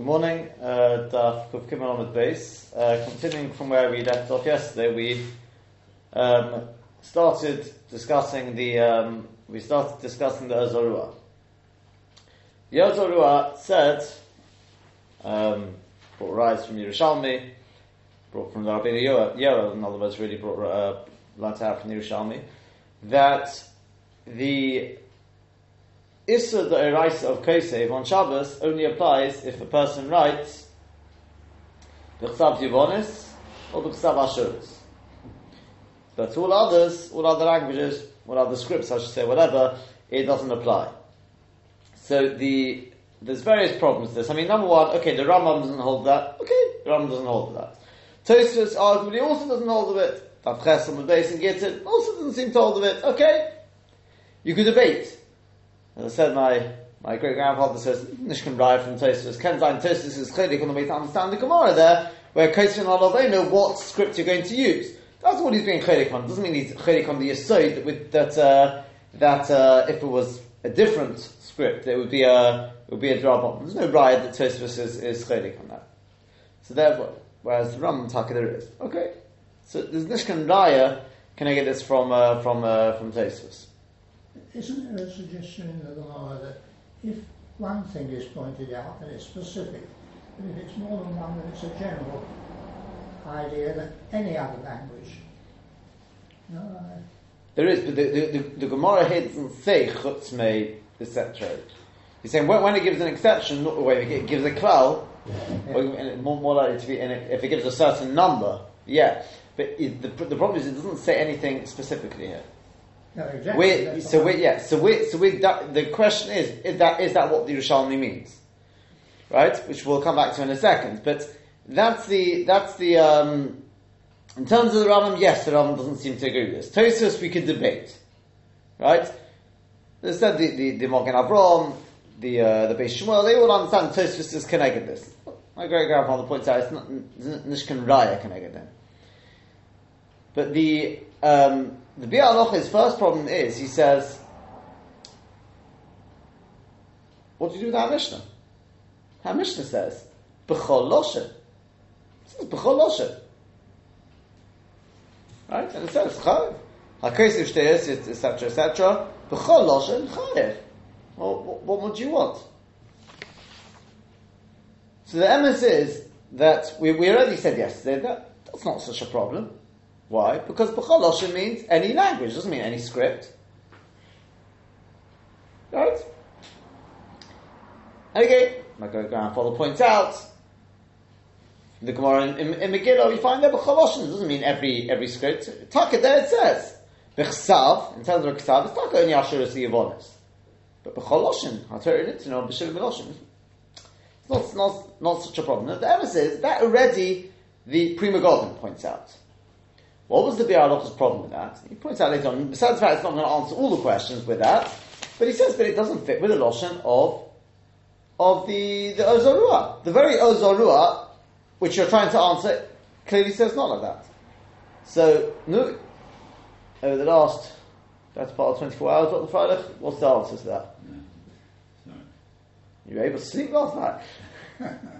Good morning, uh, Daf Kuf Kimmel on base. Uh, continuing from where we left off yesterday, we um, started discussing the um, we started discussing the Ozorua. The Ozorua said, um, brought rise from Yerushalmi, brought from the Rabbeinu Yoel, in other words, really brought uh, learnt out from Yerushalmi, that the Issa the Eraisa of Kosev on Shabbos only applies if a person writes B'chsav Yivonis or B'chsav Ashuris. But to all others, all other languages, all other scripts, I should say, whatever, it doesn't apply. So the there's various problems with this. I mean, number one, okay, the Rambam doesn't hold that. Okay, the Rambam doesn't hold that. Tosfos arguably also doesn't hold of it. Tavches on the base and gets it also doesn't seem to hold of it. Okay, you could debate. As I said, my, my great grandfather says, Nishkan Raya from Tosfos, Ken Zayin Tosfos is chelik on the way to understand the Gemara there, where Koshin know what script you're going to use. That's what he's being chelik on. Doesn't mean he's chelik on the Yesod that, that, uh, that uh, if it was a different script, it would be a, it would be a drop There's no Raya that Tosfos is, is chelik on that. So therefore, whereas the Ram Taka there is. Okay. So there's Nishkan Raya, can I get this from, uh, from, uh, from Tosfos? Isn't there a suggestion in the Gemara that if one thing is pointed out, then it's specific, but if it's more than one, then it's a general idea that any other language. No, uh, there is, but the, the, the, the Gemara here doesn't say chutz me, etc. He's saying when, when, it gives an exception, not the way it gives a klal, yeah. more, more likely to be, if it gives a certain number, yeah. But it, the, the problem is it doesn't say anything specifically here. No, exactly. so we yeah, so we so we the question is is that is that what the Yerushalmi means, right? Which we'll come back to in a second. But that's the that's the um, in terms of the Rambam. Yes, the Rambam doesn't seem to agree with this. Tosfos we could debate, right? As said the the, the Magen Avraham, the uh, the Beis Shmuel, they all understand Tosfos is connected this. My great grandfather points out it's not Nishkan Raya connected them. But the um, the Bi'aloch's first problem is, he says, what do you do with our Mishnah? Our Mishnah says, B'chol loshe. It says B'chol loshe. Right? And it says, Chayiv. HaKesiv shteyes, etc., etc. B'chol loshe, Chayiv. Well, what, what would you want? So the emes is that we, we already said yesterday that that's not such a problem. Why? Because B'chalosha means any language, doesn't mean any script. Right? Again, my grandfather points out, the Gemara in, in, in Megillah, we find that B'chalosha doesn't mean every every script. Taka there it says. B'chsav, in terms of B'chsav, it's Taka only Asheris Yavonis. But B'chaloshin, HaTorah it to know, B'shir B'loshin. It's not, not, not such a problem. The evidence is that already the Pri Megadim points out. What was the Bi'aloch's problem with that? He points out later on, besides the fact it's not going to answer all the questions with that, but he says, but it doesn't fit with the Loshan of, of the, the Ozorua. The very Ozorua, which you're trying to answer, clearly says not like that. So, no, over the last, that's part of 24 hours, what the Friday, what's the answer to that? You were able to sleep last night?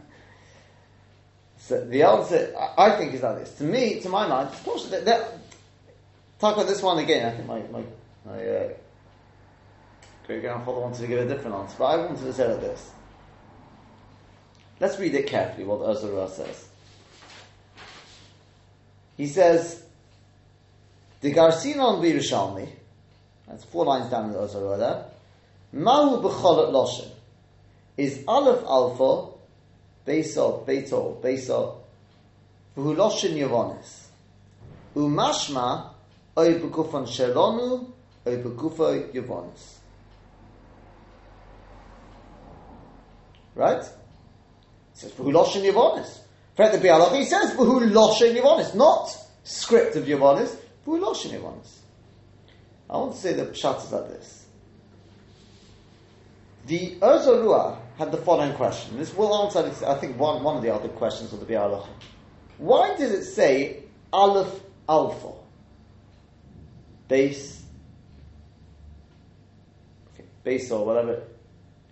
So the answer, I think, is like this. To me, to my mind, that, that, talk about this one again. I think my my, my uh, great grandfather wanted to give a different answer, but I wanted to say like this. Let's read it carefully. What Ozorua says. He says, "The Garcinon Birushalmi." That's four lines down in the Ozorua there. Mahu b'cholat loshen is aleph alpha Beso, Beto, Beso, V'huloshin Yavonis. Umashma, oy shelonu, oy begufa Yavonis. Right? It says V'huloshin Yavonis. Fred the Bialach, he says V'huloshin Yavonis, not script of Yavonis, V'huloshin Yavonis. I want to say the pshat is like this. The Ozorua had the following question. This will answer, I think, one, one of the other questions of the Bi'alach. Why does it say Aleph Alpha? Base, okay, base or whatever.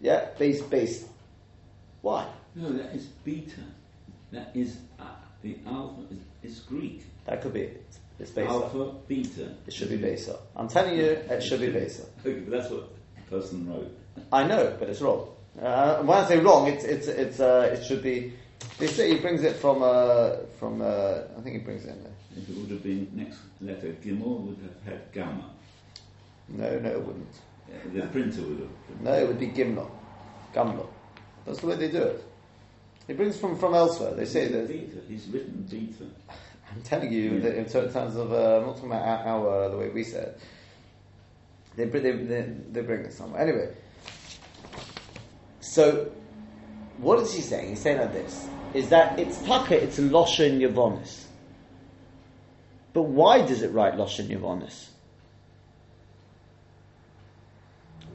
Yeah, base, base. Why? No, that is beta. That is uh, the alpha is, is Greek. That could be it. It's Besa. Alpha, beta. It should be Besa. I'm telling you, it should be Besa. Okay, but that's what the person wrote. I know, but it's wrong. Uh, when I say wrong, it's it's it's uh, it should be. They say he brings it from uh, from. Uh, I think he brings it in there. If it would have been next letter, Gimel would have had gamma. No, no, it wouldn't. Uh, the printer would have. No, it would be Gimla, Gamla. That's the way they do it. He brings from from elsewhere. They say that. beta. He's written beta. I'm telling you Yeah. that in ter- terms of uh, I'm not talking about our, our the way we say it. They, they, they, they bring it somewhere. Anyway, so what is he saying? He's saying like this: is that it's taka, it's loshen yavonis. But why does it write loshen yavonis?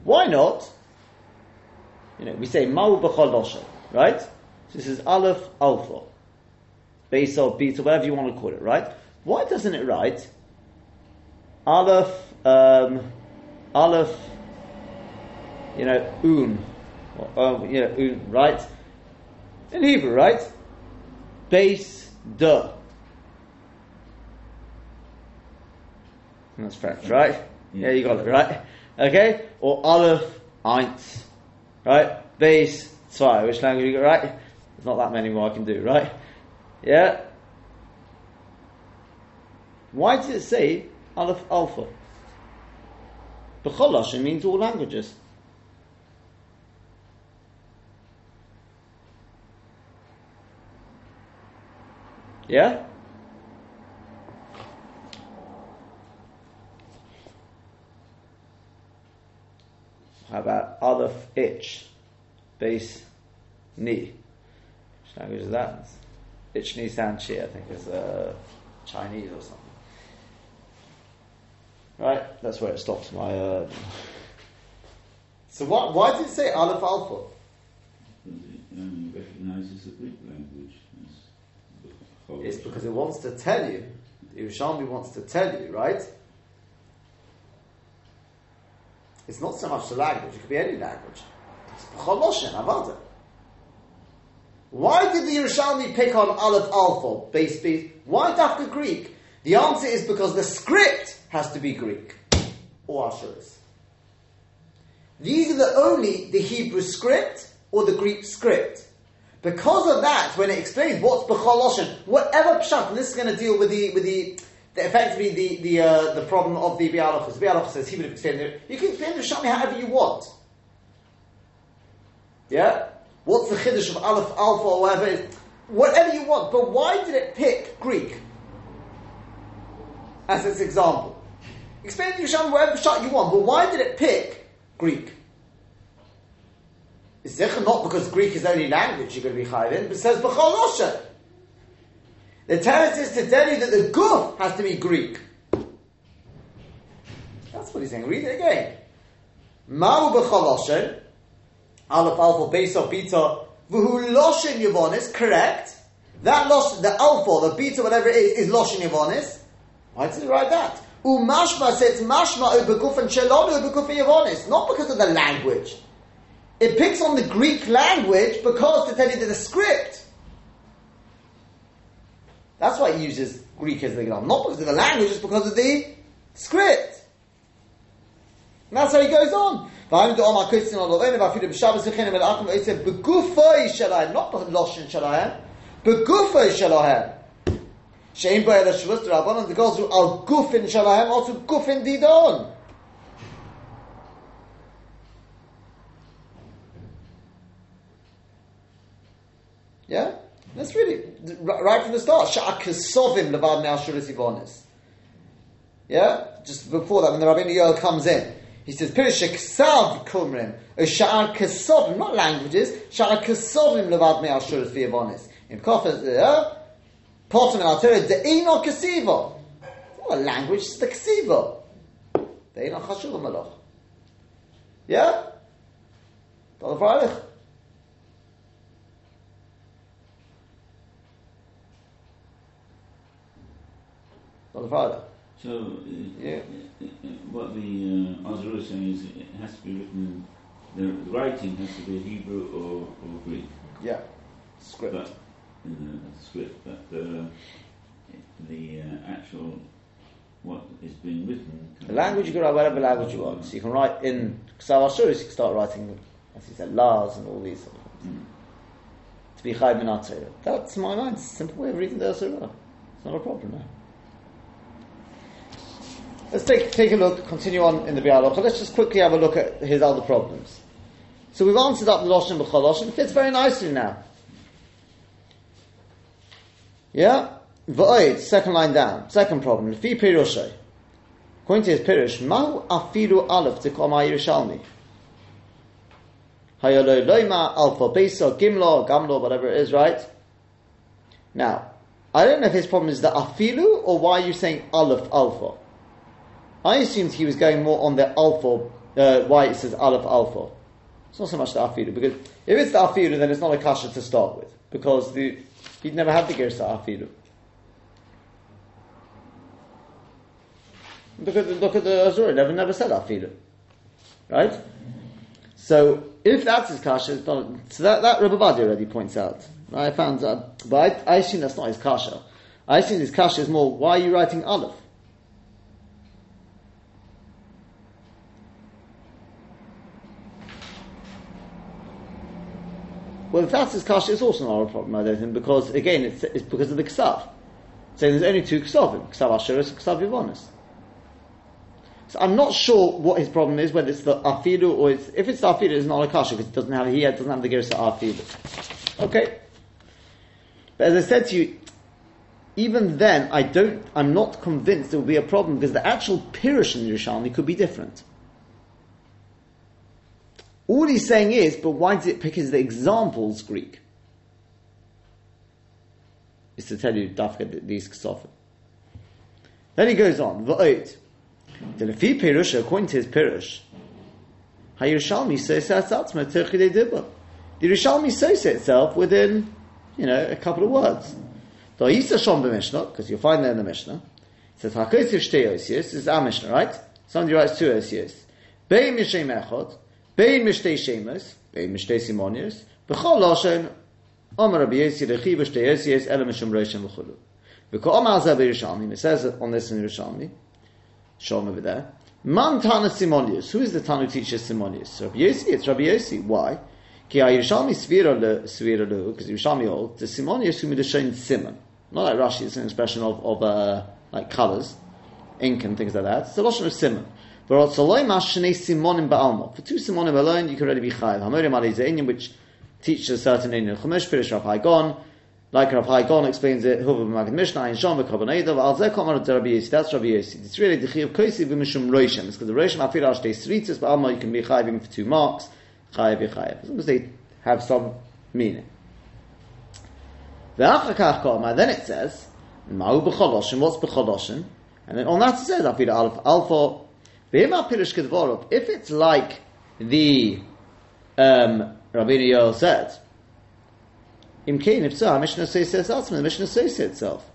Why not? You know, we say mau b'chol loshen, right? So this is aleph alpha base or beta, whatever you want to call it, right? Why doesn't it write Aleph, um, Aleph, you know, Un, or, um, you know, Un, right? In Hebrew, right? Base, de. That's French, right? Yeah, you got it, right? Okay? Or Aleph, Eins, right? Base, zwei. Which language you got, right? There's not that many more I can do, right? Yeah? Why does it say Aleph Alpha? B'chol means all languages. Yeah? How about Aleph Itch? Base Ni. Which language is that? Ichni Sanchi, I think, is uh, Chinese or something. Right? That's where it stops my. Uh... So why, why did it say Aleph Alpha? Because it only recognises the Greek language as the whole. It's because it wants to tell you, the Yerushalmi wants to tell you, right? It's not so much the language, it could be any language. It's B'choloshen, Avada. Why did the Yerushalmi pick on Aleph Alpha, base base? Why Dafka Greek? The answer is because the script has to be Greek, or Asheris. These are the only the Hebrew script or the Greek script. Because of that, when it explains what's b'choloshen, whatever pshat, and this is going to deal with the with the, the effectively the the uh, the problem of the bialachas. Bialachas says he would have explained it. You can explain the shami however you want. Yeah, what's the chiddush of aleph alpha or whatever whatever you want. But why did it pick Greek as its example? Explain the shami whatever pshat you want. But why did it pick Greek? Zecher not because Greek is the only language you're going to be chayiv in, but says b'cholosha. The teretz is to tell you that the guf has to be Greek. That's what he's saying. Read it again. Ma'u b'cholosha, aleph alpha of beta, v'hu loshin yavonis, correct. That losh, the alpha, the beta, whatever it is, is loshin yavonis. Why does it write that? Umashma says mashma ubekuf and shalom ubekuf yavonis. Not because of the language. It picks on the Greek language because to tell you that the script. That's why it uses Greek as the example. Not because of the language, it's because of the script. And that's how he goes on. Not Loshin Shalahem. Begufay Shalahem. Shein Ba'el Shavus Rabbanon, the girls who are Gufin Shalahem, also Gufin Didon. Yeah? That's really, right from the start, Sha'akasovim Levad Me'ashuris Ivonis. Yeah? Just before that, when the Rabbeinu Yoel comes in, he says, Pirish Ksav Kumrim, Sha'ar Kasovim, not languages, Sha'ar Kasovim Levad Me'ashuris Ivonis. In Kofas? Potem and Altera, De'ino Kasiva. It's not a language, it's the Kasiva. De'ino Chashuv. Yeah? Doch freilich. Doch freilich. So, uh, Yeah. uh, uh, what the uh, Azra is saying is it has to be written, the writing has to be Hebrew or, or Greek. Yeah. script. But the script, but the the uh, actual what is being written. The language you can write whatever language you want. So you can write in Ksav Ashuris, you can start writing, as he said, Lars and all these sort of things. Mm. To be Minat That's my mind. It's a simple way of reading the Surah. It's not a problem now. Let's take, take a look, continue on in the Bialocha. Let's just quickly have a look at his other problems. So we've answered up the Loshin B'cholosh, and it fits very nicely now. Yeah? V'oid, second line down. Second problem. Lefi Pirushay. According to his Pirush, Ma'u afilu aleph tikoma Yerushalmi. Hayalo loima alpha besa gimlo gamlo whatever it is, right? Now, I don't know if his problem is the afilu or why are you're saying aleph alpha. I assumed he was going more on the alpha, uh, why it says aleph alpha. It's not so much the afilu because if it's the afilu, then it's not a kasha to start with because the he'd never had the girsa afilu. Look at the, look at the Ozorua, never never said afilu, right? So if that's his kasha, it's not, so that that Rabbi Badi already points out. I found that, but I, I assume that's not his kasha. I assume his kasha is more why are you writing aleph? Well, if that's his kasha, it's also not a problem, I don't think, because again, it's, it's because of the ksav. So there's only two ksavim, ksav asheris and ksav yivonis. So I'm not sure what his problem is, whether it's the afilu or it's, if it's the afilu, it's not a kasha because it doesn't have he doesn't have the gersa afilu. Okay, but as I said to you, even then, I don't, I'm not convinced there will be a problem because the actual pirush in Yerushalmi could be different. All he's saying is, but why did it pick as the examples Greek? Is to tell you dafka these ksofim. Then he goes on, v'oit. The lefi pirush, according to his pirush, Hayirushalmi says atzma terchidei dibba. The Yerushalmi says itself within, you know, a couple of words. So Isa Shom Mishnah, because you'll find that in the Mishnah. It says Hakotiv Shtei Osius. Is our Mishnah, right? Somebody writes two Osius. Echot, Bein Mishtei Shemus, Bein Mishtei Simonius, B'chol Loshen, Omer Rabbi Yesi Rechiv Shtei Osius, Ele Mishum Roshem V'chulu. V'ko Omer Azeh B'Yerushalmi, it says on this in Yerushalmi, Shom over there, Man Tana Simonius, who is the Tanu teacher Simonius? Rabbi Yesi, it's Rabbi Yesi. Why? Ki Yerushalmi Svira Le, Svira Le, because Yerushalmi old, the Simonius who Midashain Simon. Not like Rashi, it's an expression of, of uh, like colours, ink and things like that. It's a Lashon of Simon. But. For two Simonim alone, you can already be Chayiv. Hamorim Alizainim, which teaches a certain Indian Chumash, Pirish Rav Hai Gaon, like Rav Hai Gaon explains it, Huva B'Magid Mishnah, in Shom V'Kaboneidav, Al Zeh Komar Rabbi Yesi, that's Rabbi Yesi. It's really the Chiyav Kosi V'Mishum Roishem. It's because the Roishem Afir Ashtei Sritzis, Ba'alma, you can be Chayiv even for two marks, Chayiv Chayiv. As long as they have some meaning. Then it says, Ma'u b'choloshin, what's b'choloshin? And then on that it says, Afir Pirish Kedvorov, if it's like the um, Rabbi Yoel said, Im Kain, if so, Mishnah says itself, the Mishnah says itself.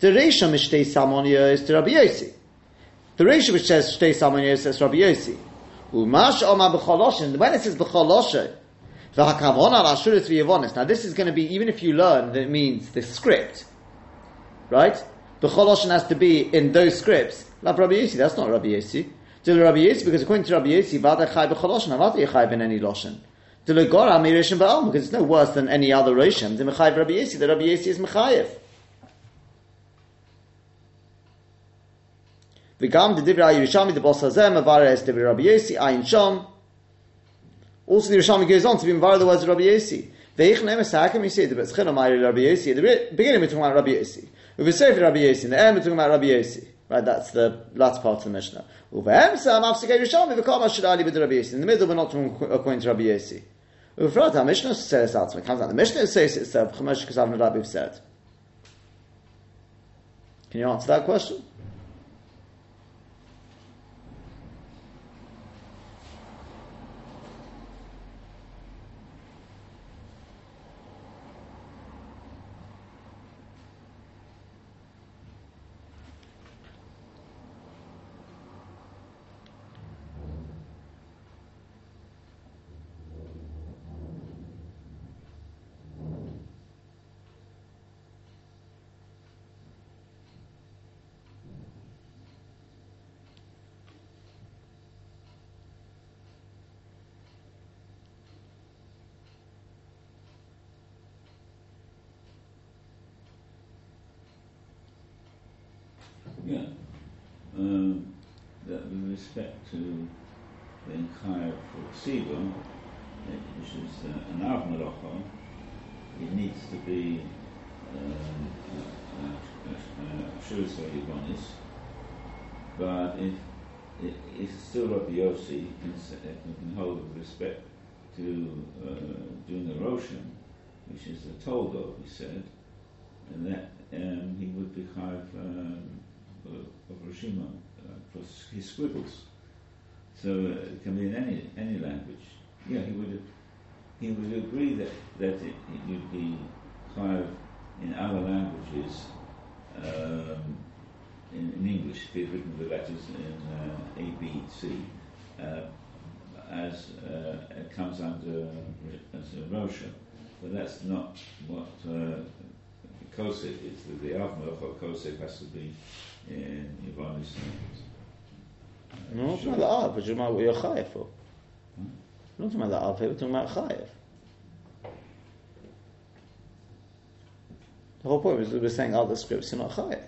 The Reisha Mishtei Salmonia is to Rabbi Yosi. The Reisha which says Shtei Salmonia says Rabbi Yosi. Umash Oma b'choloshin, when it says b'choloshin, now this is going to be, even if you learn that it means the script, right? The choloshin has to be in those scripts. Like Rabbi Yossi, that's not Rabbi Yossi. To Rabbi Yossi, because according to Rabbi Yossi, vada chai b'choloshin, vada yechai in any loshin. The Gora mirishim ba'al, because it's no worse than any other rishim. The mechai Rabbi Yossi, the Rabbi Yossi is mechayev. V'gam the Divrei Yerushalmi, the boss hazem, avara es Divrei Rabbi Yossi, ayin shom, also, the Yerushalmi goes on to be involved the words of Rabbi Yossi. Veich nemes hakem you say the Betzchina Ma'iri Rabbi Yossi. The beginning we're talking about Rabbi Yossi. The Sefer Rabbi Yossi. The end we're Rabbi Yossi. Right, that's the last part of the Mishnah. Rabbi. In the middle we're not according to Rabbi Yossi. Ufrat ha-Mishnah says out. So it comes out. The Mishnah says itself. Chamesh Kasav Nadabiv said. Can you answer that question? Yeah. Um, that with respect to the for Tzibur, which is uh, an Av Melacha, it needs to be um, Shus Yibonis, but if it, it's still Rabbi Yossi can, can hold with respect to uh, doing a Roshan, which is the Toldo, he said, and that um, he would be Chayav um, of Roshima uh, for his scribbles. So uh, it can be in any any language. Yeah, he would he would agree that that it, it would be Chayav in other languages. Um, in, in, English, he'd written the letters in uh, A, B, C, uh, as uh, it comes under as a Rosha. But that's not what uh, Kosek is. The, Avmalach or Kosek has to be No, not talking about the but you're talking about what you're Chayev for. We're not talking about the Av we're talking about Chayev. The whole point was we were saying other scripts you're not Chayev.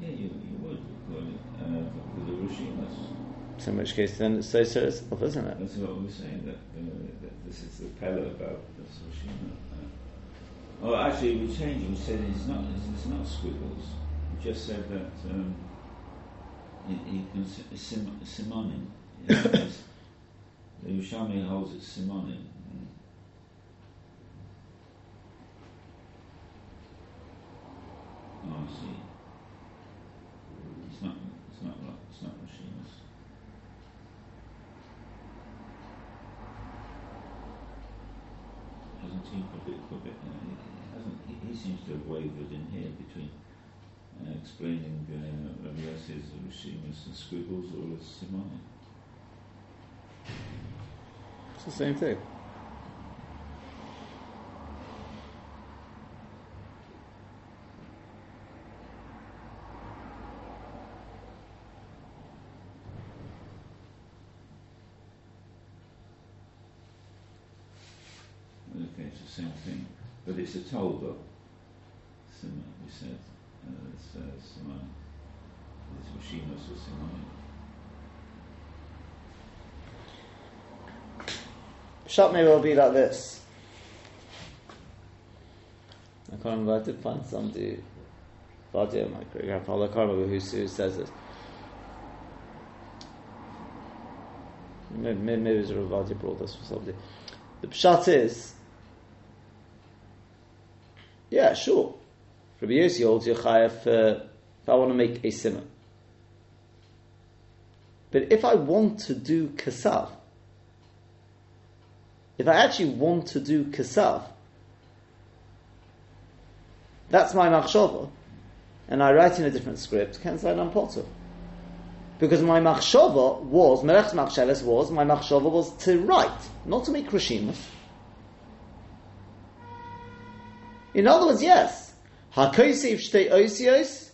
Yeah, you, you would, according uh, the Rishimas. So in which case then it's so so itself, isn't it? That's what we're saying, that, uh, that this is the Pella about the Rishima. Uh, oh, actually, we changed. We said it's not, it's, it's not squiggles. We just said that um, it, it can sim, simonim. the Yerushalmi holds it simonim. Oh, I see. It's not. It's not. It's not Rashimas. Hasn't he seems to have wavered in here between uh, explaining uh, Yossi's and squiggles or as Simone. It's the same thing. Okay, it's the same thing, but it's a toldo. Simon, we said, uh, it's uh, Simon. It's Rashimas or Simone. Shot may well be like this. I can't remember. I did find somebody, Vadia, my great grandfather. I can't remember who, who says this. Maybe, maybe it was Ravadia brought this for somebody. The pshat is, yeah, sure. Rabbi Yossi holds Yechayev uh, if I want to make a simmer. But if I want to do kasav, if I actually want to do kasav, that's my machshava, and I write in a different script, I'm potter. Because my machshava was, Melech Machsheves was, my machshava was to write, not to make rishimas. In other words, yes, hakosev shtei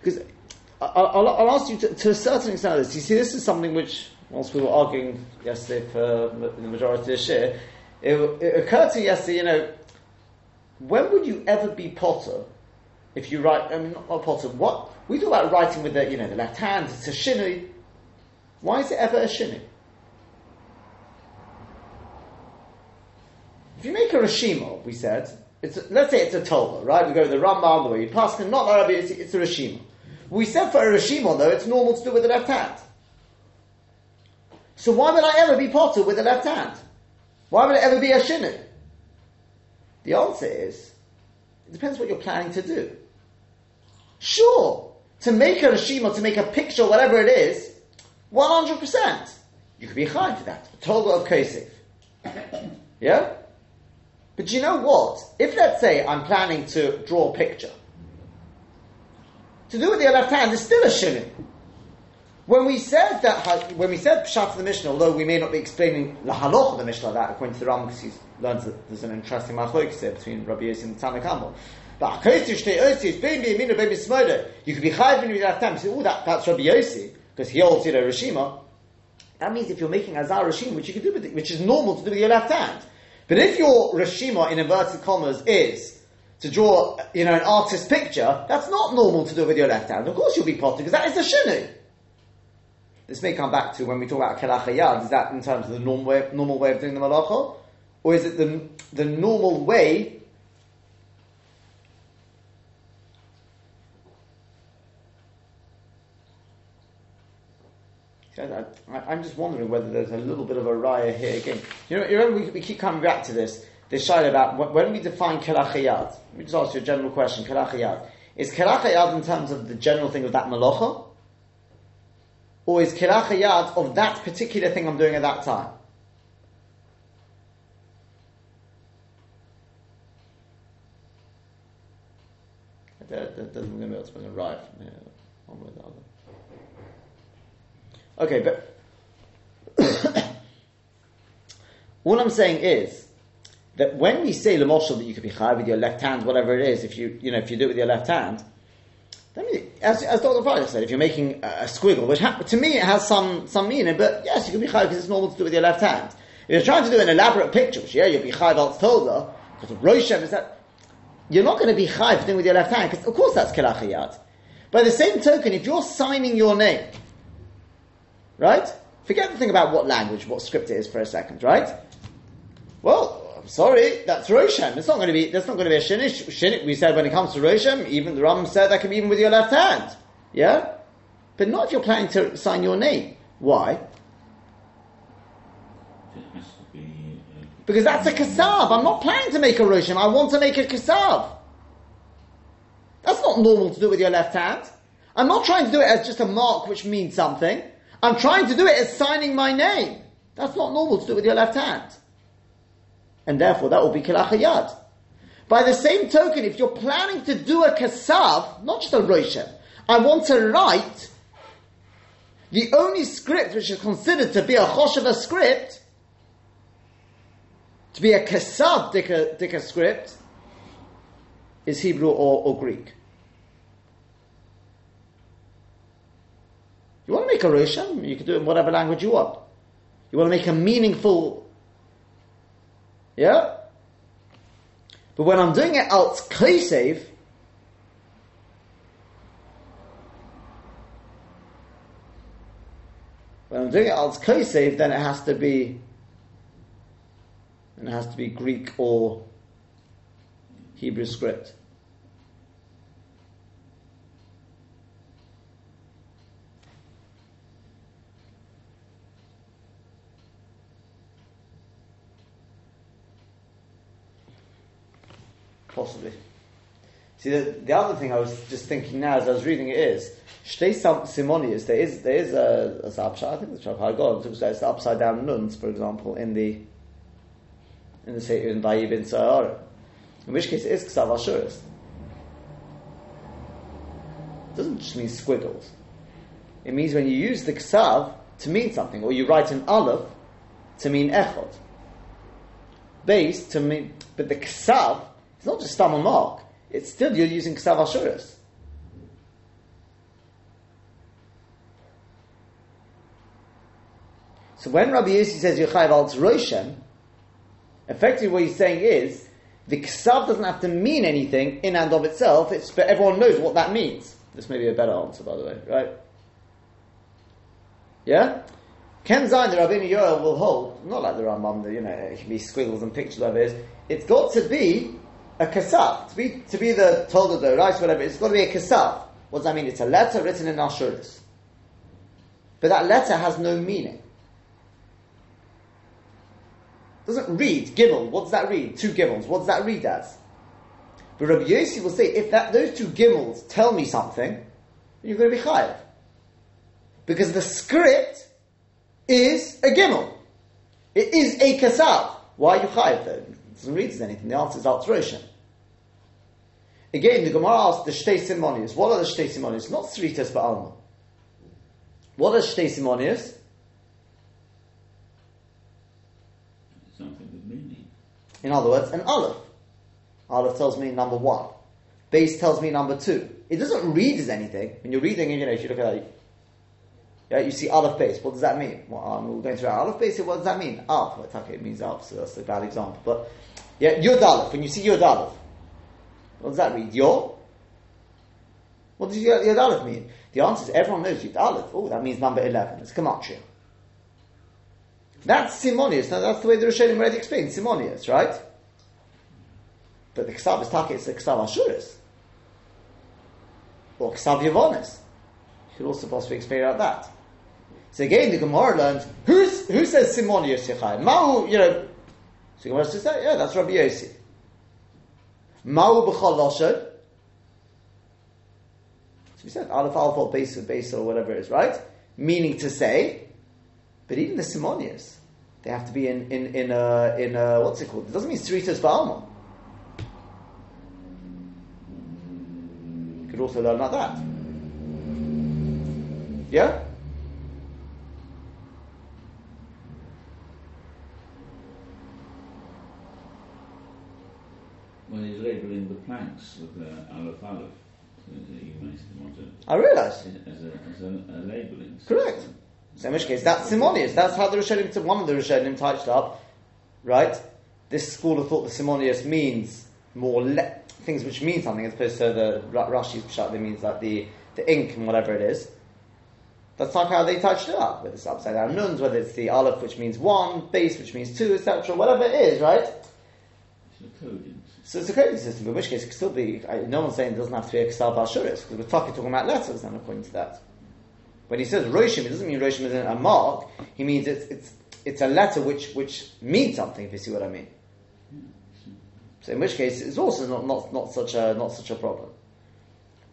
because I'll, I'll, ask you to, to, a certain extent this. You see, this is something which, whilst we were arguing yesterday for the majority of the year, it, it occurred to me yesterday, you know, when would you ever be Potter if you write, I mean, not, not Potter, what? We talk about writing with the, you know, the left hand, it's a shinny. Why is it ever a shinny? If you make a Rashima, we said, it's let's say it's a Torah, right? We go to the Rambam, the way you pass it, not Arabic, it's, it's a Rashima. We said for a Rashima, though, it's normal to do with the left hand. So why would I ever be Potter with the left hand? Why would it ever be a Shinny? The answer is, it depends what you're planning to do. Sure, to make a Rashima, to make a picture, whatever it is, 100%. You could be high to that. Total of Kesef. yeah? But you know what? If let's say I'm planning to draw a picture, to do with the left hand is still a shilling. When we said that, when we said Pshat of the Mishnah, although we may not be explaining the halach of the Mishnah like that, according to the Ram, because he learns that there's an interesting machlokes there between Rabbi Yossi and Tanna Kamma. But baby baby you could be chayiv in your left hand. You say, oh, that, that's Rabbi Yossi, because he holds, you know, Rishima. That means if you're making Azar Rishima, which you can do with it, which is normal to do with your left hand. But if your Rishima, in inverted commas, is to draw, you know, an artist's picture, that's not normal to do with your left hand. Of course you'll be potted, because that is the shinu. This may come back to when we talk about kelachayad, is that in terms of the normal way, normal way of doing the malacha? Or is it the, the normal way I, am just wondering whether there's a little bit of a raya here again. You know, you know we, we, keep coming back to this, this side about when we define kelachayad. Let me just ask you a general question, kelachayad. Is kelachayad in terms of the general thing of that malacha? Or is kelachayad of that particular thing I'm doing at that time? That, doesn't mean it's going to arrive from here, one way or the other. Okay, but all I'm saying is that when we say lemoshel that you could be high with your left hand, whatever it is, if you you know if you do it with your left hand, then as, as Dr. Friday said, if you're making a, a squiggle, which ha- to me it has some some meaning, but yes, you can be high because it's normal to do it with your left hand. If you're trying to do an elaborate picture, which yeah, you'll be high Valtz Tolda, because of Roshem is that you're not going to be high for doing with your left hand, because of course that's kelachiyat. By the same token, if you're signing your name Right? Forget the thing about what language, what script it is for a second, right? Well, I'm sorry, that's Roshem. It's not going to be, that's not going to be a Shinish. We said when it comes to Roshem, even the Ram said that can be even with your left hand. Yeah? But not if you're planning to sign your name. Why? Because that's a kasav. I'm not planning to make a roshem. I want to make a kasav. That's not normal to do with your left hand. I'm not trying to do it as just a mark which means something. I'm trying to do it as signing my name. That's not normal to do with your left hand. And therefore, that will be kilachayad. By the same token, if you're planning to do a kasav, not just a roshem, I want to write the only script which is considered to be a chosheva script, to be a kasav dika, script, is Hebrew or, or Greek. You want to make a Roshem, you can do it in whatever language you want. You want to make a meaningful, yeah? But when I'm doing it alt Kaisev, when I'm doing it alt Kaisev, then it has to be, then it has to be Greek or Hebrew script. Possibly. See, the, the other thing I was just thinking now as I was reading it is, Shtei Simonius, there is, there is a, a I think the Shaf HaGod, it's the upside down nuns, for example, in the, in the Sefer in Vayibin Sahara. In which case it is Ksav Ashuris. It doesn't just mean squiggles. It means when you use the Ksav to mean something, or you write an Aleph to mean Echot. Base to mean, but the Ksav it's not just stam mark. It's still you're using ksav ashuris. So when Rabbi Yossi says Yochai al Roshem, effectively what he's saying is the ksav doesn't have to mean anything in and of itself. It's but everyone knows what that means. This may be a better answer, by the way, right? Yeah. Ken Zayin, the Rabbeinu Yoel will hold, not like the Rambam, the, you know, it can be squiggles and pictures, of it. It's got to be a kasaf. To be, to be the told of the rice, whatever, it's got to be a kasaf. What does that mean? It's a letter written in Ashuris. But that letter has no meaning. It doesn't read gimel. What does that read? Two gimels. What does that read as? But Rabbi Yossi will say, if that, those two gimels tell me something, you're going to be chayav. Because the script is a gimel. It is a kasaf. Why are you chayav then? Doesn't read as anything. The answer is alteration. Again, the Gemara asks the Shtei Simonius. What are the Shtei Simonius? Not Sritas, but Alma. What are Shtei Simonius? Something with meaning. In other words, an Aleph. Aleph tells me number one. Base tells me number two. It doesn't read as anything. When you're reading, you know, if you look at it, yeah, you see Aleph base. What does that mean? Well, um, we're going through Aleph base. What does that mean? Alpha. Okay, it means Alpha, so that's a bad example. But yeah, Yud Aleph. When you see Yud Aleph, What does that read? Yor? What does Yod Aleph mean? The answer is everyone knows Yod Aleph. Oh, that means number 11. It's Gematria. That's Simonius. Now, that's the way the Rishonim already explained Simonius, right? But the Ksav is Taki, it's the Ksav Ashuris. Or Ksav Yavonis. You could also possibly explain out that. So again, the Gemara learns, who says Simonius Yechai? Mahu, you know, so Gemara says, that yeah, that's Rabbi Yossi. Mahu B'chal Lashon. So we said, Aleph Aleph base base or whatever it is, right? Meaning to say, but even the Simonius, they have to be in in in a, in a, what's it called? It doesn't mean Sritas Ba'alma. You could also learn like that. Yeah? When he's labelling the planks with the Aleph Aleph, you might want to. I realise. As a, as a, a labelling. Correct. So in which case, that's Simonius. That's how the Rishonim, one of the Rishonim touched up, right? This school of thought the Simonius means more le- things which mean something as opposed to the Ra- Rashi's Pshat that means like the, the ink and whatever it is. That's not how they touched it up, whether it's upside down nuns, whether it's the Aleph which means one, base which means two, etc., whatever it is, right? It's a coding. So it's a coding system, in which case it could still be, I, no one's saying it doesn't have to be a Ksal Bashuris, because we're talking, talking about letters then according to that. When he says Roshim, it doesn't mean Roshim is a mark, he means it's, it's, it's a letter which, which means something, if you see what I mean. So in which case it's also not, not, not, such, a, not such a problem.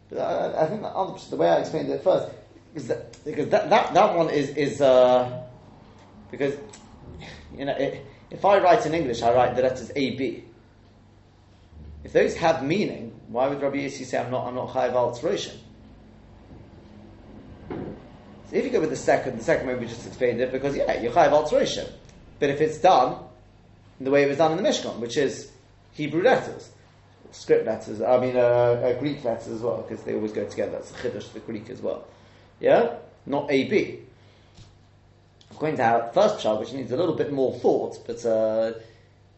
But I, I think other, the way I explained it first, is that, because that, that, that one is, is uh, because, you know, it, if I write in English, I write the letters A, B. If those have meaning, why would Rabbi Yossi say I'm not, I'm not Tzroshim? So if you go with the second, the second way we just explained it, because yeah, you're Chayiv al. But if it's done the way it was done in the Mishkan, which is Hebrew letters, script letters, I mean uh, uh, Greek letters as well, because they always go together. That's the Chiddush, the Greek as well. Yeah? Not AB. According to our first pshat, which needs a little bit more thought, but uh,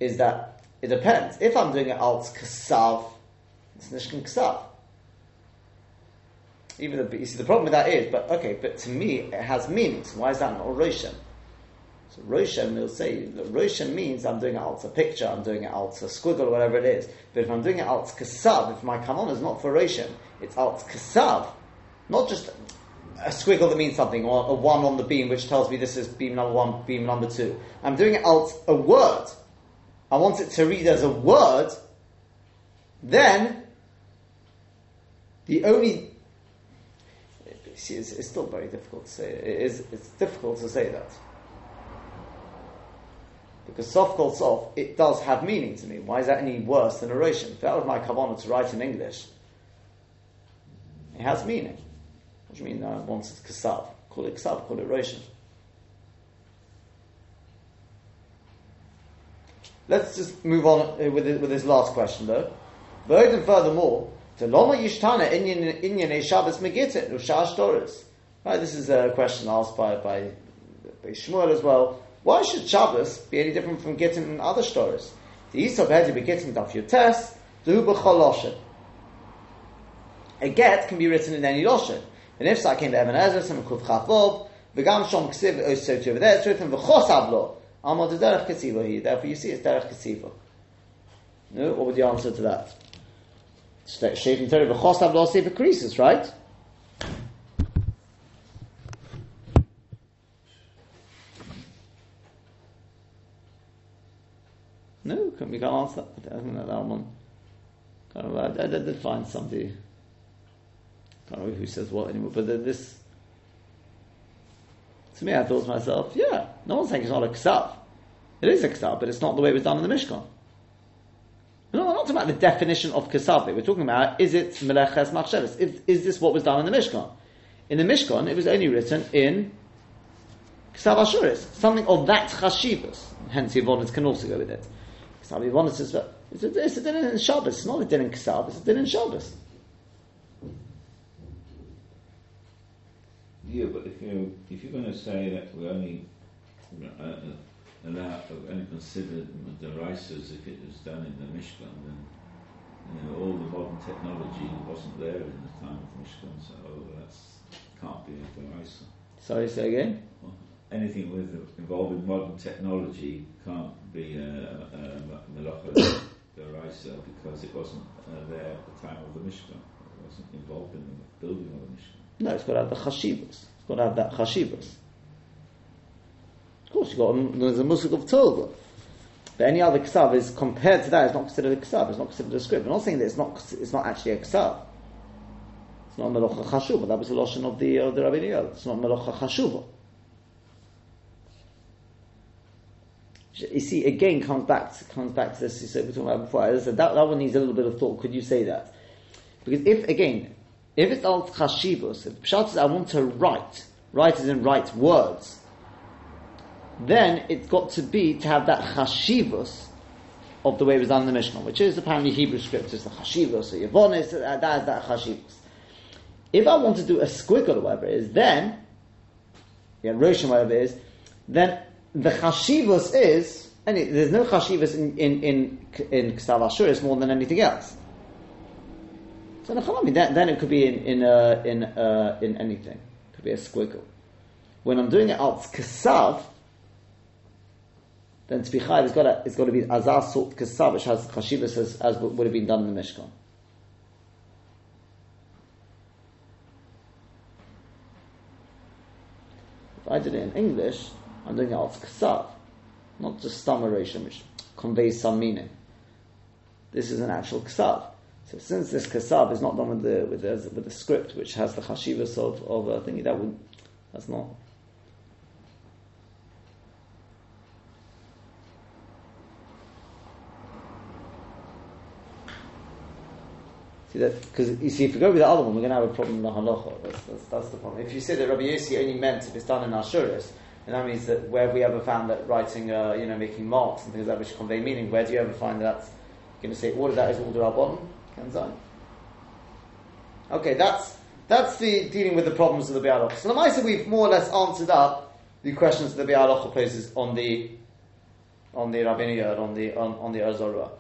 is that it depends. If I'm doing it alt kasav, it's nishkan kasav. Even the, you see, the problem with that is, but okay, but to me it has meaning. So why is that not Roshan? So Roshan will say Roshan means I'm doing it alt a picture, I'm doing it alt a squiggle, whatever it is. But if I'm doing it alt kasav, if my kanon is not for Roshan, it's alt kasav, not just a squiggle that means something, or a one on the beam which tells me this is beam number one, beam number two. I'm doing it alt a word. I want it to read as a word. Then the only see, it's, it's, still very difficult to say. It is it's difficult to say that because soft called soft, it does have meaning to me. Why is that any worse than oration? If that was my kavanah to write in English, it has meaning. What do you mean? Uh, once it's kasav, call it kasav, call it. Let's just move on uh, with this, with this last question though. But furthermore. Right, this is a question asked by by, by Shmuel as well. Why should Shabbos be any different from Gittin and other stories? The Yisov had to be Gittin daf yotes, the b'chol A get can be written in any loshen. And if so, I came to Evan Ezra, some kuf chafov, v'gam shom ksiv oisot over there, it's written v'chos avlo. Amod derech kesiva here. Therefore, you see it's derech kesiva. No, what would the answer to that? Shaving Torah v'chos avlo sefer creases, right? No, can we can't answer that. I think that, that one. Kind of, I, I did find somebody. I can't remember who says what anymore, but this. To me, I thought to myself, yeah, no one's saying it's not a ksav. It is a ksav, but it's not the way it was done in the Mishkan. No, we're not talking about the definition of kasav. We're talking about is it meleches machshavas? Is, is this what was done in the Mishkan? In the Mishkan, it was only written in kasav ashuris, something of that chashivas. Hence, Yavonis can also go with it. Kasav Yavonis is it's a, it's a din in Shabbos. It's not a din in kasav. It's a din in Shabbos. Yeah, but if you if you're going to say that we only uh, uh, allow only consider the rices if it was done in the Mishkan, then you know, all the modern technology wasn't there in the time of Mishkan, so that can't be a deraisa. Sorry, say again. Well, anything with involving modern technology can't be a, a, melacha deraisa because it wasn't uh, there at the time of the Mishkan. It wasn't involved in the building of the Mishkan. No, it's got to have the chashivas. It's got to have that chashivas. You've got there's a musik of Torah. But any other ksav is compared to that, it's not considered a ksav. It's not considered a script. I'm not saying that it's not. It's not actually a ksav. It's not melocha chashuva. That was the lotion of the of the Rabbi Yod. It's not melocha chashuva. You see, again, comes back to, comes back to this you said we talking about before. As I said, that, that one needs a little bit of thought. Could you say that? Because if again, if it's al chashivos, if Pshat is I want to write, write is in write words, then it's got to be to have that chashivos of the way it was done in the Mishnah, which is apparently Hebrew script, is the chashivos, or Yavonis, uh, that is that chashivos. If I want to do a squiggle or whatever it is, then, yeah, Roshan, whatever it is, then the chashivos is, and it, there's no chashivos in, in, in, in more than anything else. So then, then it could be in, in, uh, in, uh, in anything. It could be a squiggle. When I'm doing it out Ksav, then to be chayiv, it's got to, to be azar sort Ksav, which has chashivos as, as would have been done in the Mishkan. If I did it in English, I'm doing it out kasav, not just stammeration, which conveys some meaning. This is an actual kasav. So since this kasav is not done with the with the, with the script, which has the chashivas of of a thingy, that would that's not. Because you see, if we go with the other one, we're going to have a problem in the halacha. That's, that's, that's the problem. If you say that Rabbi Yossi only meant if it's done in Ashuris, and that means that where have we ever found that writing, uh, you know, making marks and things like that which convey meaning, where do you ever find that? You're going to say all of that is all the Rabban? Kenzai. Okay, that's that's the dealing with the problems of the Bialoch. So the Maisa we've more or less answered up the questions that the Bialoch poses on the on the Rabbini on the on, on the Ozorua.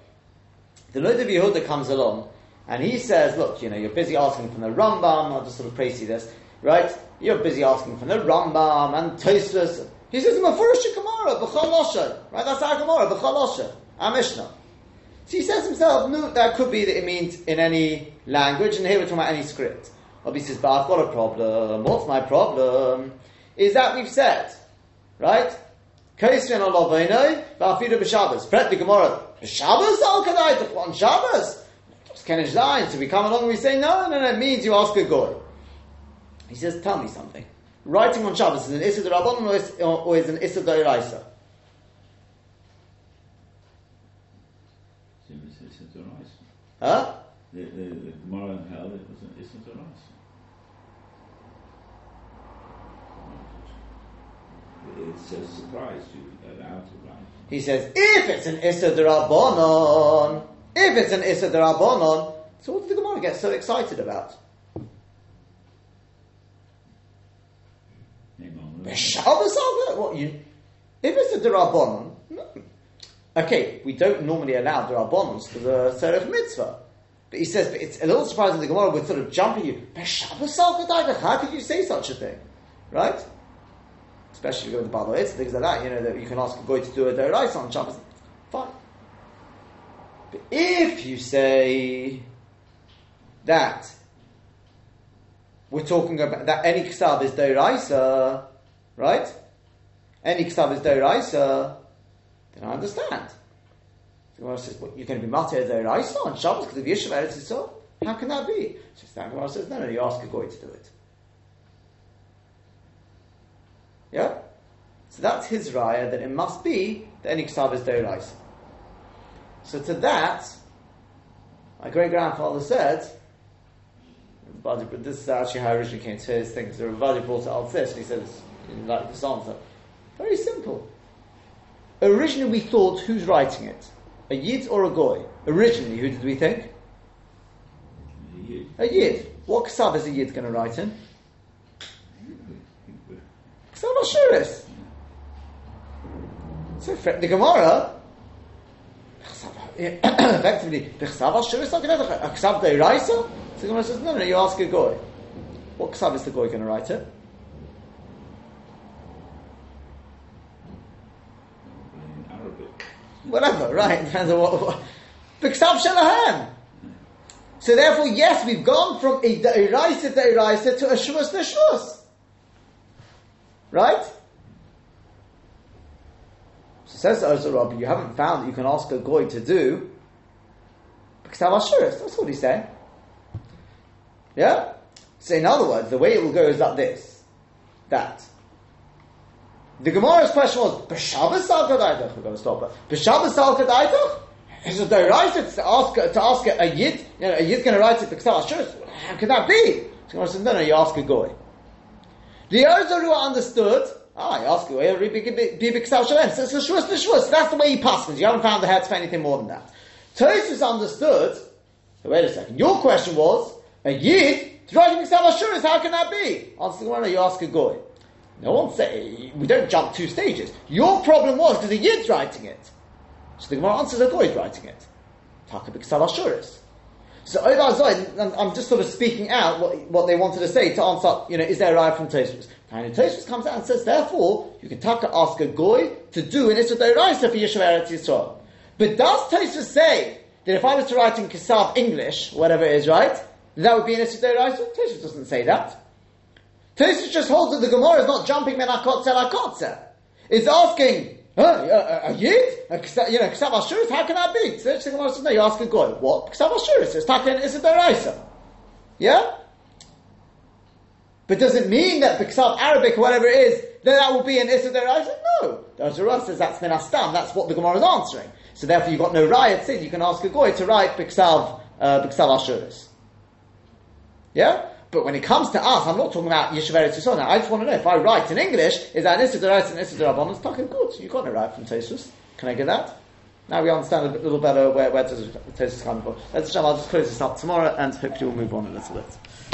The Lord of Yehuda comes along and he says, look, you know, you're busy asking from the Rambam, I'll just sort of praise you this, right? You're busy asking from the Rambam and Tosfos. He says, Mafurish Gemara, B'chol right? That's our Gemara, B'chol our Mishnah. So he says himself, no, that could be that it means in any language, and here we're talking about any script. Obviously, he says, but I've got a problem. What's my problem? Is that we've said, right? Kaisrin Alovainoi, Ba'afidu B'Shabbos. Pret the Gemara, B'Shabbos al on Shabbos? Kenish. So we come along and we say, no, no, no, it means you ask a goy. He says, tell me something. Writing on Shabbos is an Issa Rabban or is, or is an Issa Doiraisa? Huh? The, the, the Gemara in hell, it was an Issa Doiraisa. It's a surprise to allow to write. He says, if it's an Issa Rabbanon, if it's an Issa Rabbanon, so what did the Gemara get so excited about? What you? If it's a derabbanon, no. okay, we don't normally allow derabbonons for the serif mitzvah. But he says, but it's a little surprising the Gemara would sort of jump at you. How could you say such a thing? Right? Especially if you go to the Balo things like that, you know, that you can ask a guy to do a derais on Shabbos. But if you say that we're talking about that any ksav is deiraisa, right? Any ksav is deiraisa, then I understand. The Gemara says, well, you're going to be matir deiraisa on Shabbos because of Yishuv Eretz Yisrael? How can that be? So the Gemara says, no, no, you ask a goy to do it. Yeah? So that's his raya that it must be that any ksav is deiraisa. So to that, my great grandfather said, but this is actually how I originally came to his thing. Because the Ravadi brought it out this, and he says, like this answer. Very simple. Originally, we thought who's writing it, a yid or a goy. Originally, who did we think? A yid. A yid. What ksav is a yid going to write in? Ksav Ashuris. So the Gemara, effectively, Bechsav Ashuris Akedecha, a Ksav Deiraisa? So the Gemara says, no, no, you ask a Goy. What Ksav is the Goy going to write it? In Arabic. Whatever, right? Depends on what. what. B'ksav Shalahan. So therefore, yes, we've gone from a Deiraisa Deiraisa to a Shvus Neshvus. Right? Says Ozer Rabbi, you haven't found that you can ask a Goy to do B'ksav Ashuris. That's what he's saying. Yeah? So in other words, the way it will go is like this. That. The Gemara's question was, B'Shabbos al Kadaitach? We're going to stop it. B'Shabbos al Kadaitach? Is it the right to ask, to ask a Yid, you know, a Yid going to write it B'Ksav Ashuris? How could that be? So Gemara says, no, no, you ask a Goy. The Ozorua understood, ah, you ask a it's a Shvus Nishvus. That's the way he passes. You haven't found the head for anything more than that. Tosfos understood, so wait a second, your question was, a Yid, how can that be? Answer the you ask a Goy. No one say we don't jump two stages. Your problem was because the Yid's writing it. So the Gemara answers the Goy's writing it. Taka b'ksav ashuris. So I'm- just sort of speaking out what, what they wanted to say to answer, you know, is there a raya from Tosfos? And Tosfos comes out and says, therefore, you can taka ask a Goy to do an Issa for Yishuv Eretz Yisrael. But does Tosfos say that if I was to write in Kisav English, whatever it is, right, that would be an Issa Deiraisa? Tosfos doesn't say that. Tosfos just holds that the Gemara is not jumping menakotze lakotze. It's asking, huh, a, a, yid? A, you know, ksav ashuris, how can that be? So the Gemara says, no, you ask a goy. What? Ksav ashuris. It's taken, it's a deraisa. Yeah? But does it mean that Biksav Arabic or whatever it is, then that will be an Issa Deraisa? No. The Ozorua says that's Minastam, that's what the Gemara is answering. So therefore you've got no riot, says you can ask a Goy to write Biksav, uh, Ashuris. Yeah? But when it comes to us, I'm not talking about Yeshiva Yisrael now. I just want to know if I write in English, is that an Issa Deraisa and Derabon? It's talking good. You no right from Tosfos. Can I get that? Now we understand a little better where, where Tosfos is coming from. Let's I'll just close this up tomorrow and hopefully we'll move on a little bit.